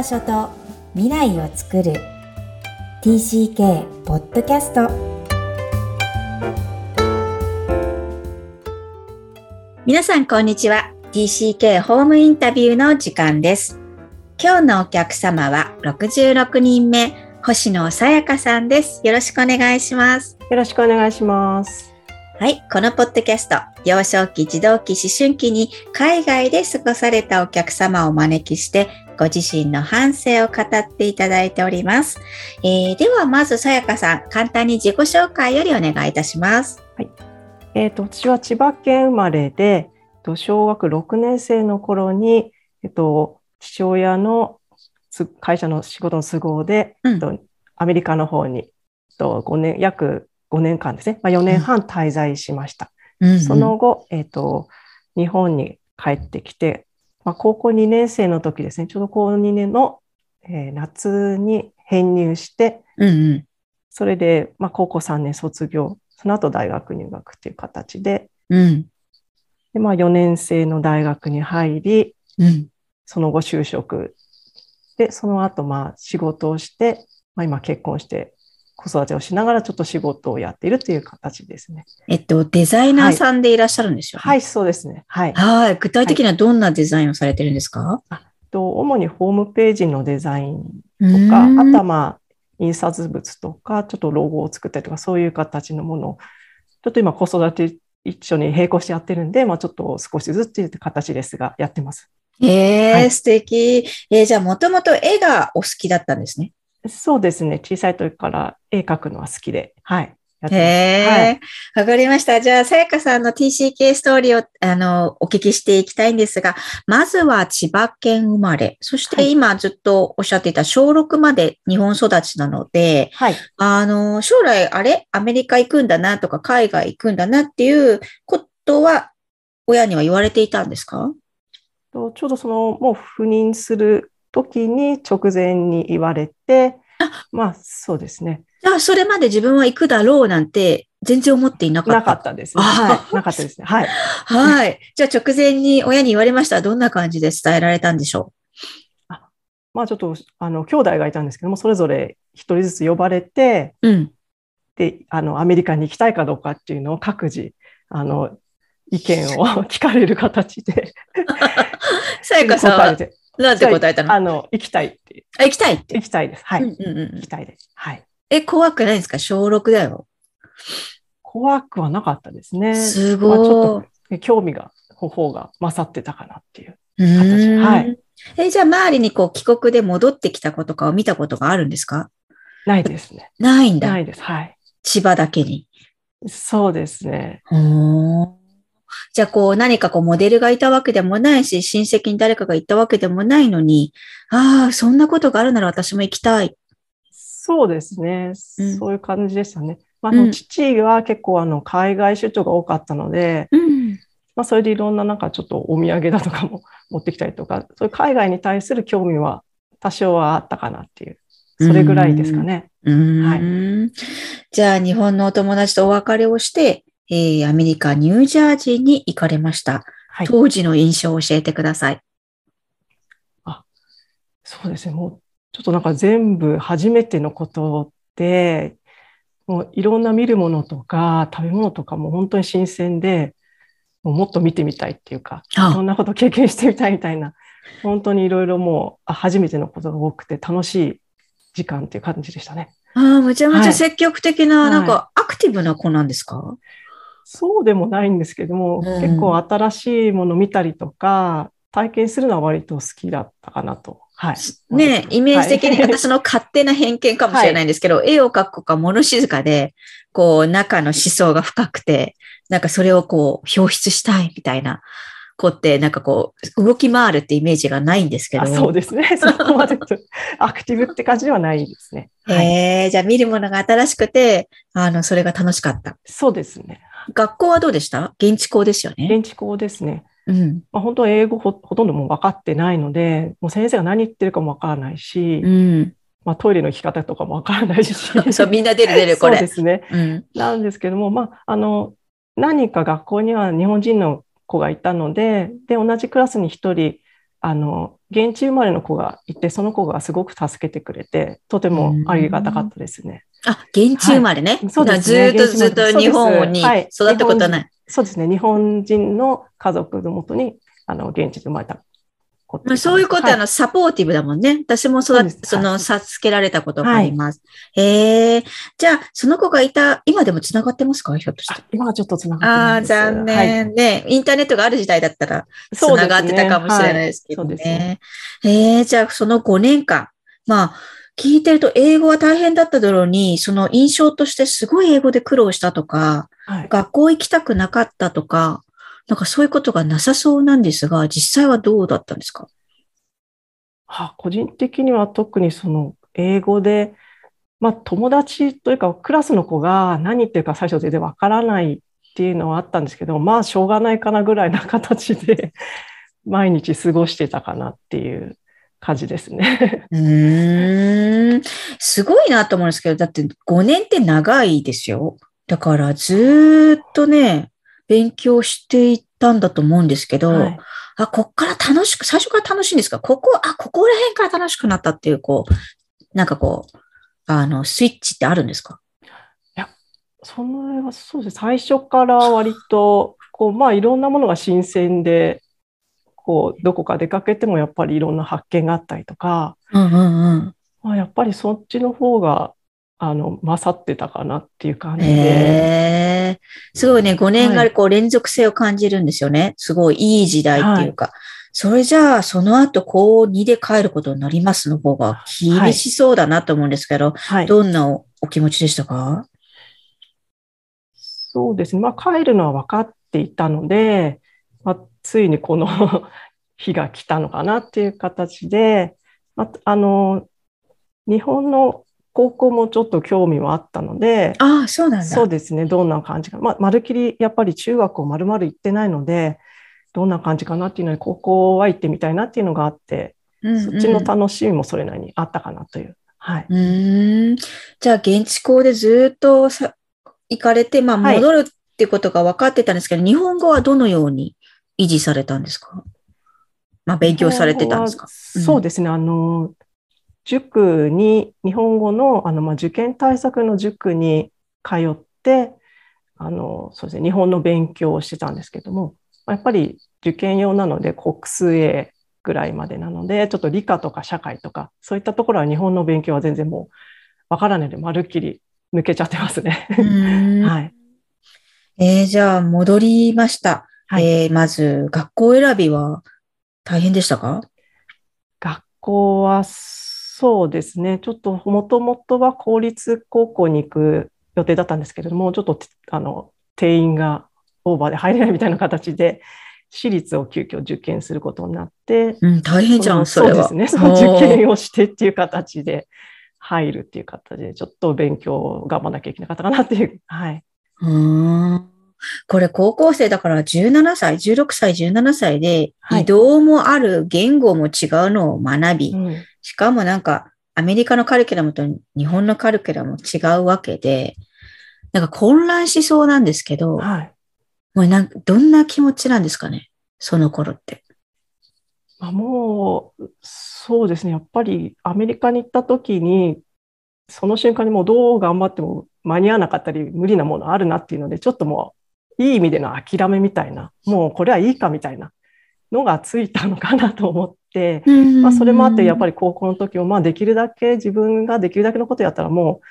場所と未来を作る。TCK ポッドキャスト皆さんこんにちは。TCK ホームインタビューの時間です。今日のお客様は66人目星野さやかさんです。よろしくお願いします。よろしくお願いします。はい。このポッドキャスト、幼少期、児童期、思春期に海外で過ごされたお客様をお招きして、ご自身の反省を語っていただいております。えー、では、まず、さやかさん、簡単に自己紹介よりお願いいたします。はい。えっ、ー、と、私は千葉県生まれで、小学6年生の頃に、えっと、父親の会社の仕事の都合で、うん、アメリカの方に、5年、約5年間ですね、まあ、4年半滞在しました。うんうん、その後、えっ、ー、と、日本に帰ってきて、まあ、高校2年生の時ですね、ちょうど高2年の、えー、夏に編入して、うんうん、それで、まあ、高校3年卒業、その後大学入学っていう形で、うん、でまあ、4年生の大学に入り、うん、その後就職。で、その後まあ仕事をして、まあ、今結婚して子育てをしながらちょっと仕事をやっているという形ですね。えっと、デザイナーさんでいらっしゃるんですよね、はい、はい、そうですね。はい。はい。具体的にはどんなデザインをされてるんですか、はい、と主にホームページのデザインとか、あとはまあ、印刷物とか、ちょっとロゴを作ったりとか、そういう形のものを、ちょっと今子育て一緒に並行してやってるんで、まあちょっと少しずつという形ですが、やってます。ええーはい、素敵。えー、じゃあもともと絵がお好きだったんですね。そうですね。小さい時から絵描くのは好きで、はい。へえ、わ、かりました。じゃあ、さやかさんの TCK ストーリーを、あの、お聞きしていきたいんですが、まずは千葉県生まれ、そして今ずっとおっしゃっていた小6まで日本育ちなので、はい。あの、将来、あれ？アメリカ行くんだなとか、海外行くんだなっていうことは、親には言われていたんですか？ちょうどその、もう赴任する時に直前に言われて、まあそうですね。あそれまで自分は行くだろうなんて全然思っていなかった。なかったですね。はい。なかったですね。はい。はい。じゃあ直前に親に言われましたどんな感じで伝えられたんでしょう？あまあちょっと、あの、兄弟がいたんですけども、それぞれ一人ずつ呼ばれて、うん。で、あの、アメリカに行きたいかどうかっていうのを各自、あの、意見を 聞かれる形でさやかさんは、なんて答えたの？あの、行きたいってあ、行きたいって？行きたいです。はい。うんうんうん、行きたいです。はい。え、怖くないですか？小6だよ。怖くはなかったですね。すごい。まあ、ちょっと興味が、方が勝ってたかなっていう形。はい。え、じゃあ周りにこう帰国で戻ってきたことかを見たことがあるんですか？ないですね。ないんだ。ないです。はい。千葉だけに。そうですね。じゃあこう何かこうモデルがいたわけでもないし、親戚に誰かがいたわけでもないのに、ああ、そんなことがあるなら私も行きたい。そうですね。うん、そういう感じでしたね。まあ、の父は結構あの海外出張が多かったので、うん、まあ、それでいろんななんかちょっとお土産だとかも持ってきたりとか、そういう海外に対する興味は多少はあったかなっていう、それぐらいですかね。はい、じゃあ日本のお友達とお別れをして、えー、アメリカ・ニュージャージーに行かれました。はい、当時の印象を教えてください。あ、そうですね。もう、ちょっとなんか全部初めてのことで、もういろんな見るものとか食べ物とかも本当に新鮮で、もうもっと見てみたいっていうか、いろんなこと経験してみたいみたいな、本当にいろいろもう初めてのことが多くて楽しい時間っていう感じでしたね。ああ、むちゃむちゃ積極的な、はい、なんかアクティブな子なんですか、そうでもないんですけども、うん、結構新しいもの見たりとか、体験するのは割と好きだったかなと。はい。ねイメージ的に私の勝手な偏見かもしれないんですけど、はい、絵を描く子が物静かで、こう、中の思想が深くて、なんかそれをこう、表出したいみたいな子って、なんかこう、動き回るってイメージがないんですけど。そうですね。そこまでアクティブって感じではないですね。へえー、じゃあ見るものが新しくて、あの、それが楽しかった。そうですね。学校はどうでした？現地校ですよね。現地校ですね。うん。まあ、本当英語ほとんどもう分かってないので、もう先生が何言ってるかも分からないし、うん。まあ、トイレの行き方とかも分からないし。そう、みんな出る出る、これ。そうですね。うん、なんですけども、まあ、あの、何か学校には日本人の子がいたので、で、同じクラスに一人、あの、現地生まれの子がいて、その子がすごく助けてくれて、とてもありがたかったですね。あ、現地生まれね。はいそうですねずーっとずっと日本にはい育ったことはない。そうですね。日本人の家族のもとに、あの、現地で生まれたまあ、そういうことは、あはの、サポーティブだもんね。私もそうですその、はい授けられたことがあります。へえ。じゃあ、その子がいた、今でも繋がってますか？ひょっとしてあ。今はちょっと繋がってないです。残念、はいね。インターネットがある時代だったら、繋がってたかもしれないですけどはいそうですねね。へえ、じゃあ、その5年間。まあ、聞いてると英語は大変だっただろうに、その印象としてすごい英語で苦労したとか、はい学校行きたくなかったとか、なんかそういうことがなさそうなんですが、実際はどうだったんですか？は個人的には特にその英語で、まあ友達というかクラスの子が何言ってるか最初全然わからないっていうのはあったんですけど、まあしょうがないかなぐらいな形で 毎日過ごしてたかなっていう感じですね。うーん。すごいなと思うんですけど、だって5年って長いですよ。だからずーっとね、勉強していったんだと思うんですけど、はいあ、こっから楽しく、最初から楽しいんですか？ここ、あ、ここら辺から楽しくなったっていう、こう、なんかこう、あの、スイッチってあるんですか？それはそうです。最初から割と、こう、まあいろんなものが新鮮で、こう、どこか出かけてもやっぱりいろんな発見があったりとか、うんうんうん。まあ、やっぱりそっちの方が、あの、勝ってたかなっていう感じで。へえ。すごいね、5年がはいこう連続性を感じるんですよね。すごいいい時代っていうか。それじゃあ、その後、高2で帰ることになりますの方が厳しそうだなと思うんですけど、はい。どんなおお気持ちでしたか？そうですね。まあ、帰るのは分かっていたので、まあ、ついにこの 日が来たのかなっていう形で、まあ、あの、日本の高校もちょっと興味はあったので、ああ、そうなんだ。そうですね。どんな感じか。まあ、まるっきりやっぱり中学をまるまる行ってないので、どんな感じかなっていうのに、高校は行ってみたいなっていうのがあって、うんうんそっちの楽しみもそれなりにあったかなという。はい。うーん。じゃあ、現地校でずっとさ行かれて、まあ、はい戻るってことが分かってたんですけど、日本語はどのように維持されたんですか？まあ、勉強されてたんですか？うんそうですね。あの、塾に、日本語の、あの、まあ、受験対策の塾に通って、あの、そうですね、日本の勉強をしてたんですけども、まあやっぱり受験用なので国数 A ぐらいまでなので、ちょっと理科とか社会とか、そういったところは日本の勉強は全然もうわからないので、まるっきり抜けちゃってますね。はい。えーじゃあ、戻りました。はいえーまず、学校選びは大変でしたか？学校はそうですね、ちょっともともとは公立高校に行く予定だったんですけれども、ちょっとあの定員がオーバーで入れないみたいな形で、私立を急遽受験することになって、うん、大変じゃん、それは。そうですね、その受験をしてっていう形で入るっていう形で、ちょっと勉強を頑張らなきゃいけなかったかなっていう。はい。うーんこれ高校生だから17歳、16歳、17歳ではい移動もある、言語も違うのを学び、うんしかもなんかアメリカのカリキュラムと日本のカリキュラムも違うわけで、なんか混乱しそうなんですけど、はい。もうなんかどんな気持ちなんですかねその頃って。まあ、もう、そうですね。やっぱりアメリカに行った時に、その瞬間にもうどう頑張っても間に合わなかったり、無理なものあるなっていうので、ちょっともう、いい意味での諦めみたいな、もうこれはいいかみたいなのがついたのかなと思って、まあ、それもあって、やっぱり。り高校の時も、まあ、できるだけ自分ができるだけのことやったら、もう、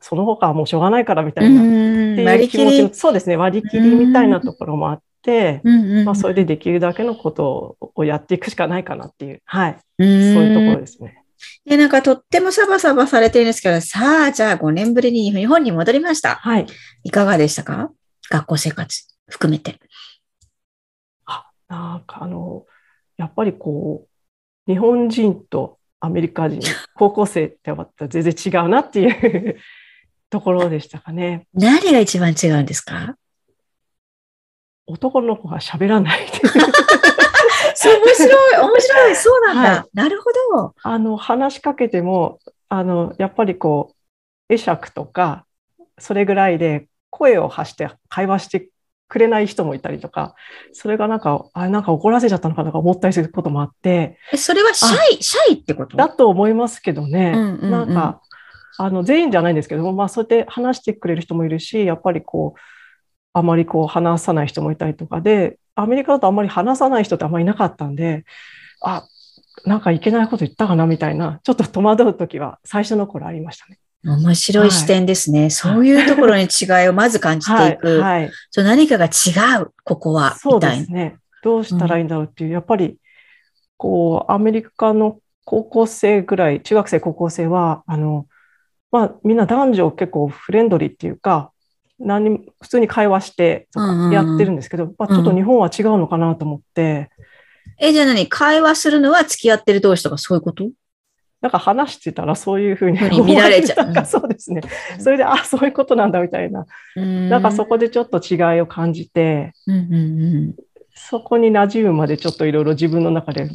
その他はもうしょうがないからみたいな、っていう割り切り？気持ちも、。そうですね、割り切りみたいなところもあって、まあ、それでできるだけのことをやっていくしかないかなっていう、はい、そうそういうところですね。で、なんかとってもサバサバされてるんですけど、さあ、じゃあ5年ぶりに日本に戻りました。はい。いかがでしたか？学校生活含めて。あ、なんかあの、やっぱりこう、日本人とアメリカ人、高校生ってやっぱ全然違うなっていう ところでしたかね。何が一番違うんですか？男の子が喋らない そう、面白い、面白い、そうなんだ。はなるほど。あの、話しかけても、あの、やっぱりこう、会釈とか、それぐらいで声を発して会話してくれない人もいたりとか、それがなんか、あれなんか怒らせちゃったのかなとか思ったりすることもあって。え、それはシャイ、シャイってこと？だと思いますけどね。うんうんうん、なんか、あの、全員じゃないんですけども、まあそうやって話してくれる人もいるし、やっぱりこう、あまりこう話さない人もいたりとかで、アメリカだとあんまり話さない人ってあんまりいなかったんで、あ、なんかいけないこと言ったかなみたいな、ちょっと戸惑う時は最初の頃ありましたね。面白い視点ですね。はい、そういうところに違いをまず感じていく。はい、はい、何かが違う、ここは。そうですね。どうしたらいいんだろうっていう、うん、やっぱり、こう、アメリカの高校生ぐらい、中学生、高校生は、あの、まあ、みんな男女結構フレンドリーっていうか、何普通に会話してとかやってるんですけど、まあ、ちょっと日本は違うのかなと思って。え、じゃあ何？会話するのは付き合ってる同士とかそういうこと？なんか話してたらそういうふうに見られちゃう。そうですね。それで、あ、そういうことなんだみたいな。んなんかそこでちょっと違いを感じて、うんうんうん、そこに馴染むまでちょっといろいろ自分の中で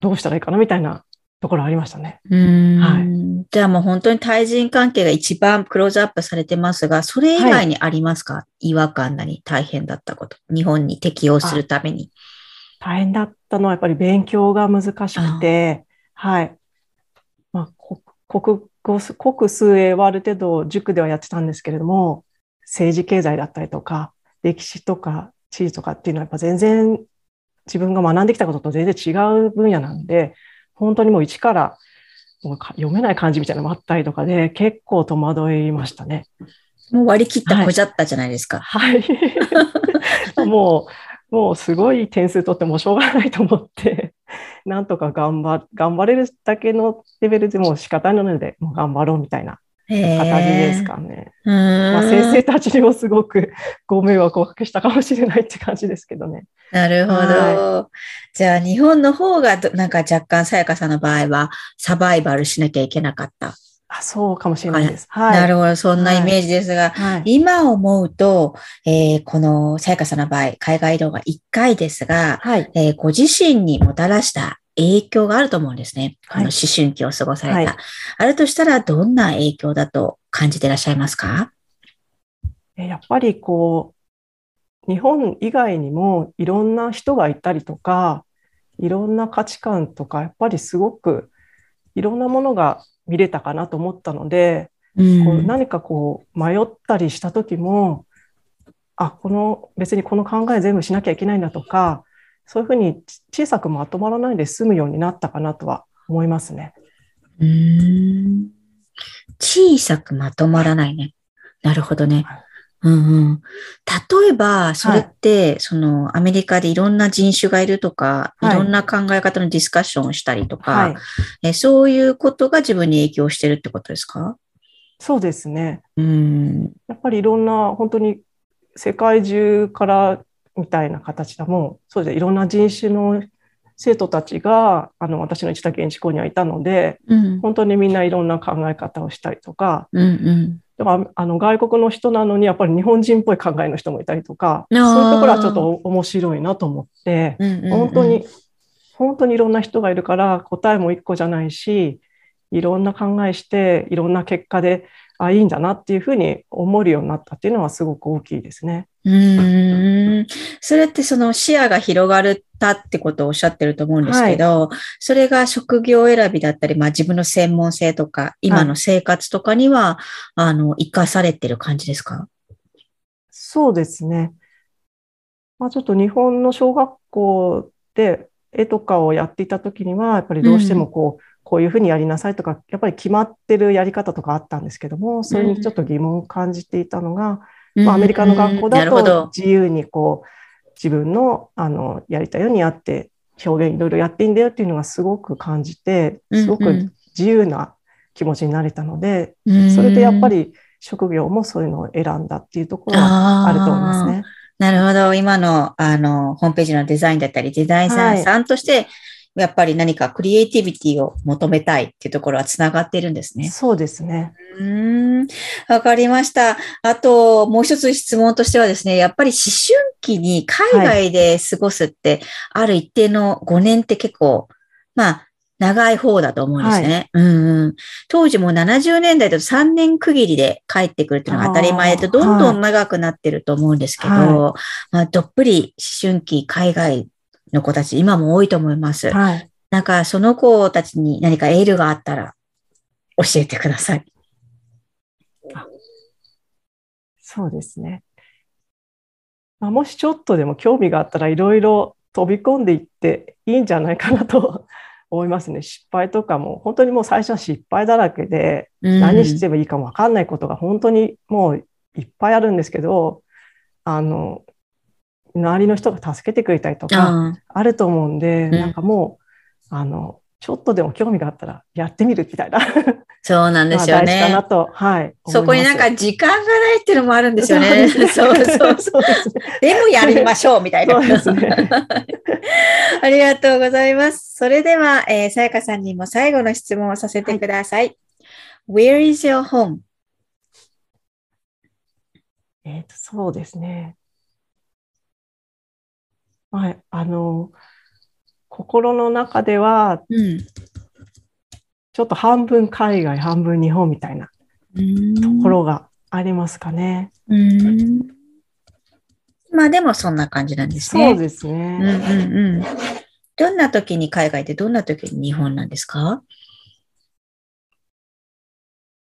どうしたらいいかなみたいなところありましたね。はい、じゃあもう本当に対人関係が一番クローズアップされてますが、それ以外にありますか、はい、違和感なり大変だったこと。日本に適応するために。大変だったのはやっぱり勉強が難しくて、はい。まあ、国語、国数英はある程度塾ではやってたんですけれども、政治経済だったりとか、歴史とか地理とかっていうのはやっぱ全然自分が学んできたことと全然違う分野なんで、本当にもう一からもう読めない漢字みたいなのもあったりとかで、結構戸惑いましたね。もう割り切った子じゃったじゃないですか。はい。はい、もう、もうすごい点数取ってもしょうがないと思って、なんとか頑張、頑張れるだけのレベルでも仕方ないので、もう頑張ろうみたいな形ですかね。まあ、先生たちにもすごくご迷惑をおかけしたかもしれないって感じですけどね。なるほど。はい、じゃあ、日本の方が、なんか若干、さやかさんの場合は、サバイバルしなきゃいけなかった。あそうかもしれないです。はい。なるほど。そんなイメージですが、はい、今思うと、えー、このさやかさんの場合、海外移動が1回ですが、はい、えー、ご自身にもたらした影響があると思うんですね。この思春期を過ごされた。あるとしたら、どんな影響だと感じていらっしゃいますか？やっぱりこう、日本以外にもいろんな人がいたりとか、いろんな価値観とか、やっぱりすごくいろんなものが見れたかなと思ったので、うん、こう何かこう迷ったりした時も、あ、この別にこの考え全部しなきゃいけないんだとか、そういうふうに小さくまとまらないで済むようになったかなとは思いますね。うん小さくまとまらないね。なるほどね。はいうんうん、例えば、それって、はい、その、アメリカでいろんな人種がいるとか、はい、いろんな考え方のディスカッションをしたりとか、はい、えそういうことが自分に影響してるってことですか？そうですね。うん。やっぱりいろんな、本当に世界中からみたいな形でも、そうですね、いろんな人種の生徒たちが、あの、私の行った現地校にはいたので、うん、本当にみんないろんな考え方をしたりとか、うんうんでもあの外国の人なのにやっぱり日本人っぽい考えの人もいたりとか、そういうところはちょっと面白いなと思って、うんうんうん、本当に、本当にいろんな人がいるから答えも一個じゃないし、いろんな考えして、いろんな結果で、あ、いいんだなっていうふうに思えるようになったっていうのはすごく大きいですね。うん。それってその視野が広がったってことをおっしゃってると思うんですけど、はい、それが職業選びだったり、まあ自分の専門性とか、今の生活とかには、はい、あの、活かされてる感じですか？そうですね。まあちょっと日本の小学校で絵とかをやっていた時には、やっぱりどうしてもこう、うん。こういうふうにやりなさいとか、やっぱり決まってるやり方とかあったんですけども、それにちょっと疑問を感じていたのが、まあ、アメリカの学校だと自由にこう自分のあのやりたいようにやって表現いろいろやっていいんだよっていうのがすごく感じてすごく自由な気持ちになれたので、それでやっぱり職業もそういうのを選んだっていうところはあると思いますね。なるほど。今の、あの、ホームページのデザインだったり、デザイナーさんとして、やっぱり何かクリエイティビティを求めたいっていうところはつながっているんですね。そうですね。うん。わかりました。あと、もう一つ質問としてはですね、やっぱり思春期に海外で過ごすって、ある一定の5年って結構、まあ、長い方だと思うんですね。はい、うんうん。当時も70年代だと3年区切りで帰ってくるっていうのが当たり前で、どんどん長くなってると思うんですけど、はい、まあ、どっぷり思春期海外の子たち、今も多いと思います。はい、なんか、その子たちに何かエールがあったら教えてください。そうですね。まあ、もしちょっとでも興味があったらいろいろ飛び込んでいっていいんじゃないかなと 思いますね。失敗とかも本当にもう最初は失敗だらけで、何してもいいかもわかんないことが本当にもういっぱいあるんですけど、あの、周りの人が助けてくれたりとかあると思うんで、なんかもう、あの、ちょっとでも興味があったらやってみるみたいな。そうなんですよね。大事かなと。はい。そこになんか時間がないっていうのもあるんですよね。そうそうそうでもやりましょうみたいな。そうですね。ありがとうございます。それでは、えー、さやかさんにも最後の質問をさせてください。はい、Where is your home? えっ、と、そうですね。はい。あの、心の中では、うん、ちょっと半分海外、半分日本みたいなところがありますかね。まあでもそんな感じなんですね。そうですね。うんうんうん。どんな時に海外でどんな時に日本なんですか？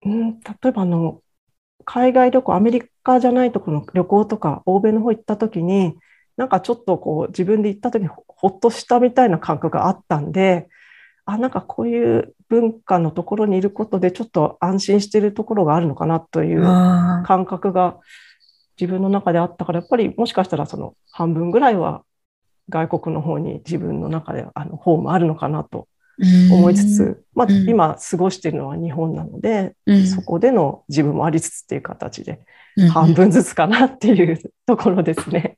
うん、例えばあの、海外旅行、アメリカじゃないところの旅行とか、欧米の方行った時に、なんかちょっとこう自分で行った時ほっとしたみたいな感覚があったんで、あ、なんかこういう文化のところにいることでちょっと安心しているところがあるのかなという感覚が自分の中であったから、やっぱりもしかしたらその半分ぐらいは外国の方に自分の中であのホームあるのかなと思いつつ、まあ、今過ごしているのは日本なので、そこでの自分もありつつっていう形で、半分ずつかなっていう ところですね。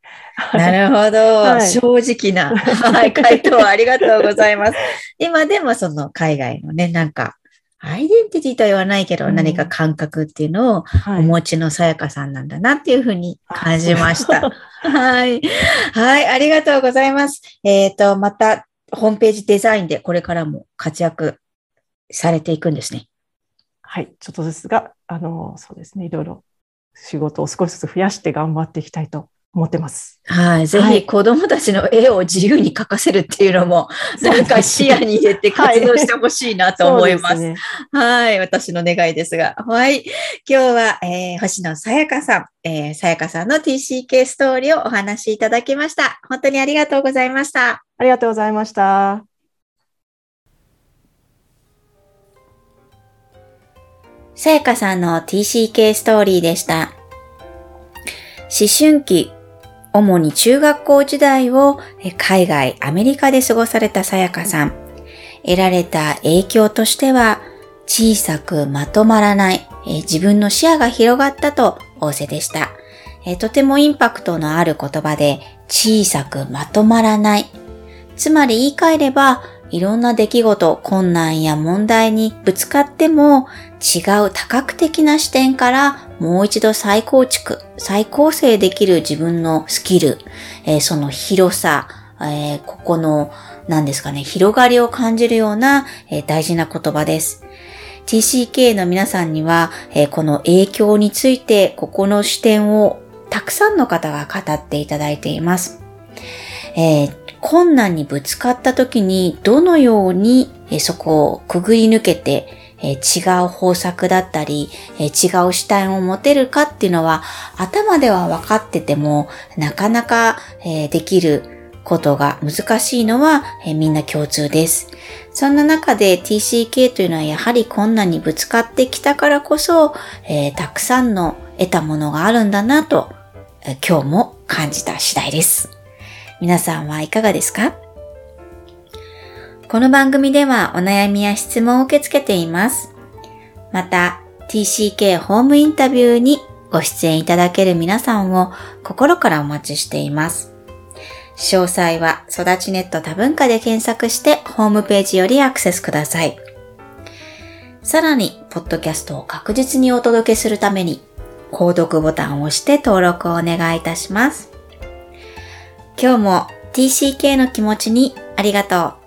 なるほど。はい、正直な、はい、回答ありがとうございます。今でもその海外のね、なんか、アイデンティティとは言わないけど、何か感覚っていうのをお持ちのさやかさんなんだなっていうふうに感じました。はい。はい、ありがとうございます。えっ、ー、と、また、ホームページデザインでこれからも活躍されていくんですね。はい、ちょっとですが、あの、そうですね、いろいろ仕事を少しずつ増やして頑張っていきたいと思ってます。はい。ぜひ子供たちの絵を自由に描かせるっていうのも、なんか視野に入れて活動してほしいなと思います。はい、ねはい、私の願いですが。はい。今日は、えー、星野さやかさん、えー、さやかさんの TCK ストーリーをお話しいただきました。本当にありがとうございました。ありがとうございました。さやかさんの TCK ストーリーでした。思春期、主に中学校時代を海外、アメリカで過ごされたさやかさん。得られた影響としては、小さくまとまらない、自分の視野が広がったと仰せでした。とてもインパクトのある言葉で、小さくまとまらない。つまり言い換えれば、いろんな出来事、困難や問題にぶつかっても違う多角的な視点からもう一度再構築、再構成できる自分のスキル、えー、その広さ、えー、ここの何ですかね、広がりを感じるような、えー、大事な言葉です。TCK の皆さんには、えこの影響について、ここの視点をたくさんの方が語っていただいています。えー、困難にぶつかった時にどのようにそこをくぐり抜けて違う方策だったり違う視点を持てるかっていうのは頭では分かっててもなかなかできることが難しいのはみんな共通です。そんな中で TCK というのはやはり困難にぶつかってきたからこそ、えー、たくさんの得たものがあるんだなと、今日も感じた次第です。皆さんはいかがですか？この番組ではお悩みや質問を受け付けています。また、TCK ホームインタビューにご出演いただける皆さんを心からお待ちしています。詳細は育ちネット多文化で検索してホームページよりアクセスください。さらに、ポッドキャストを確実にお届けするために、購読ボタンを押して登録をお願いいたします。今日も TCK の気持ちにありがとう。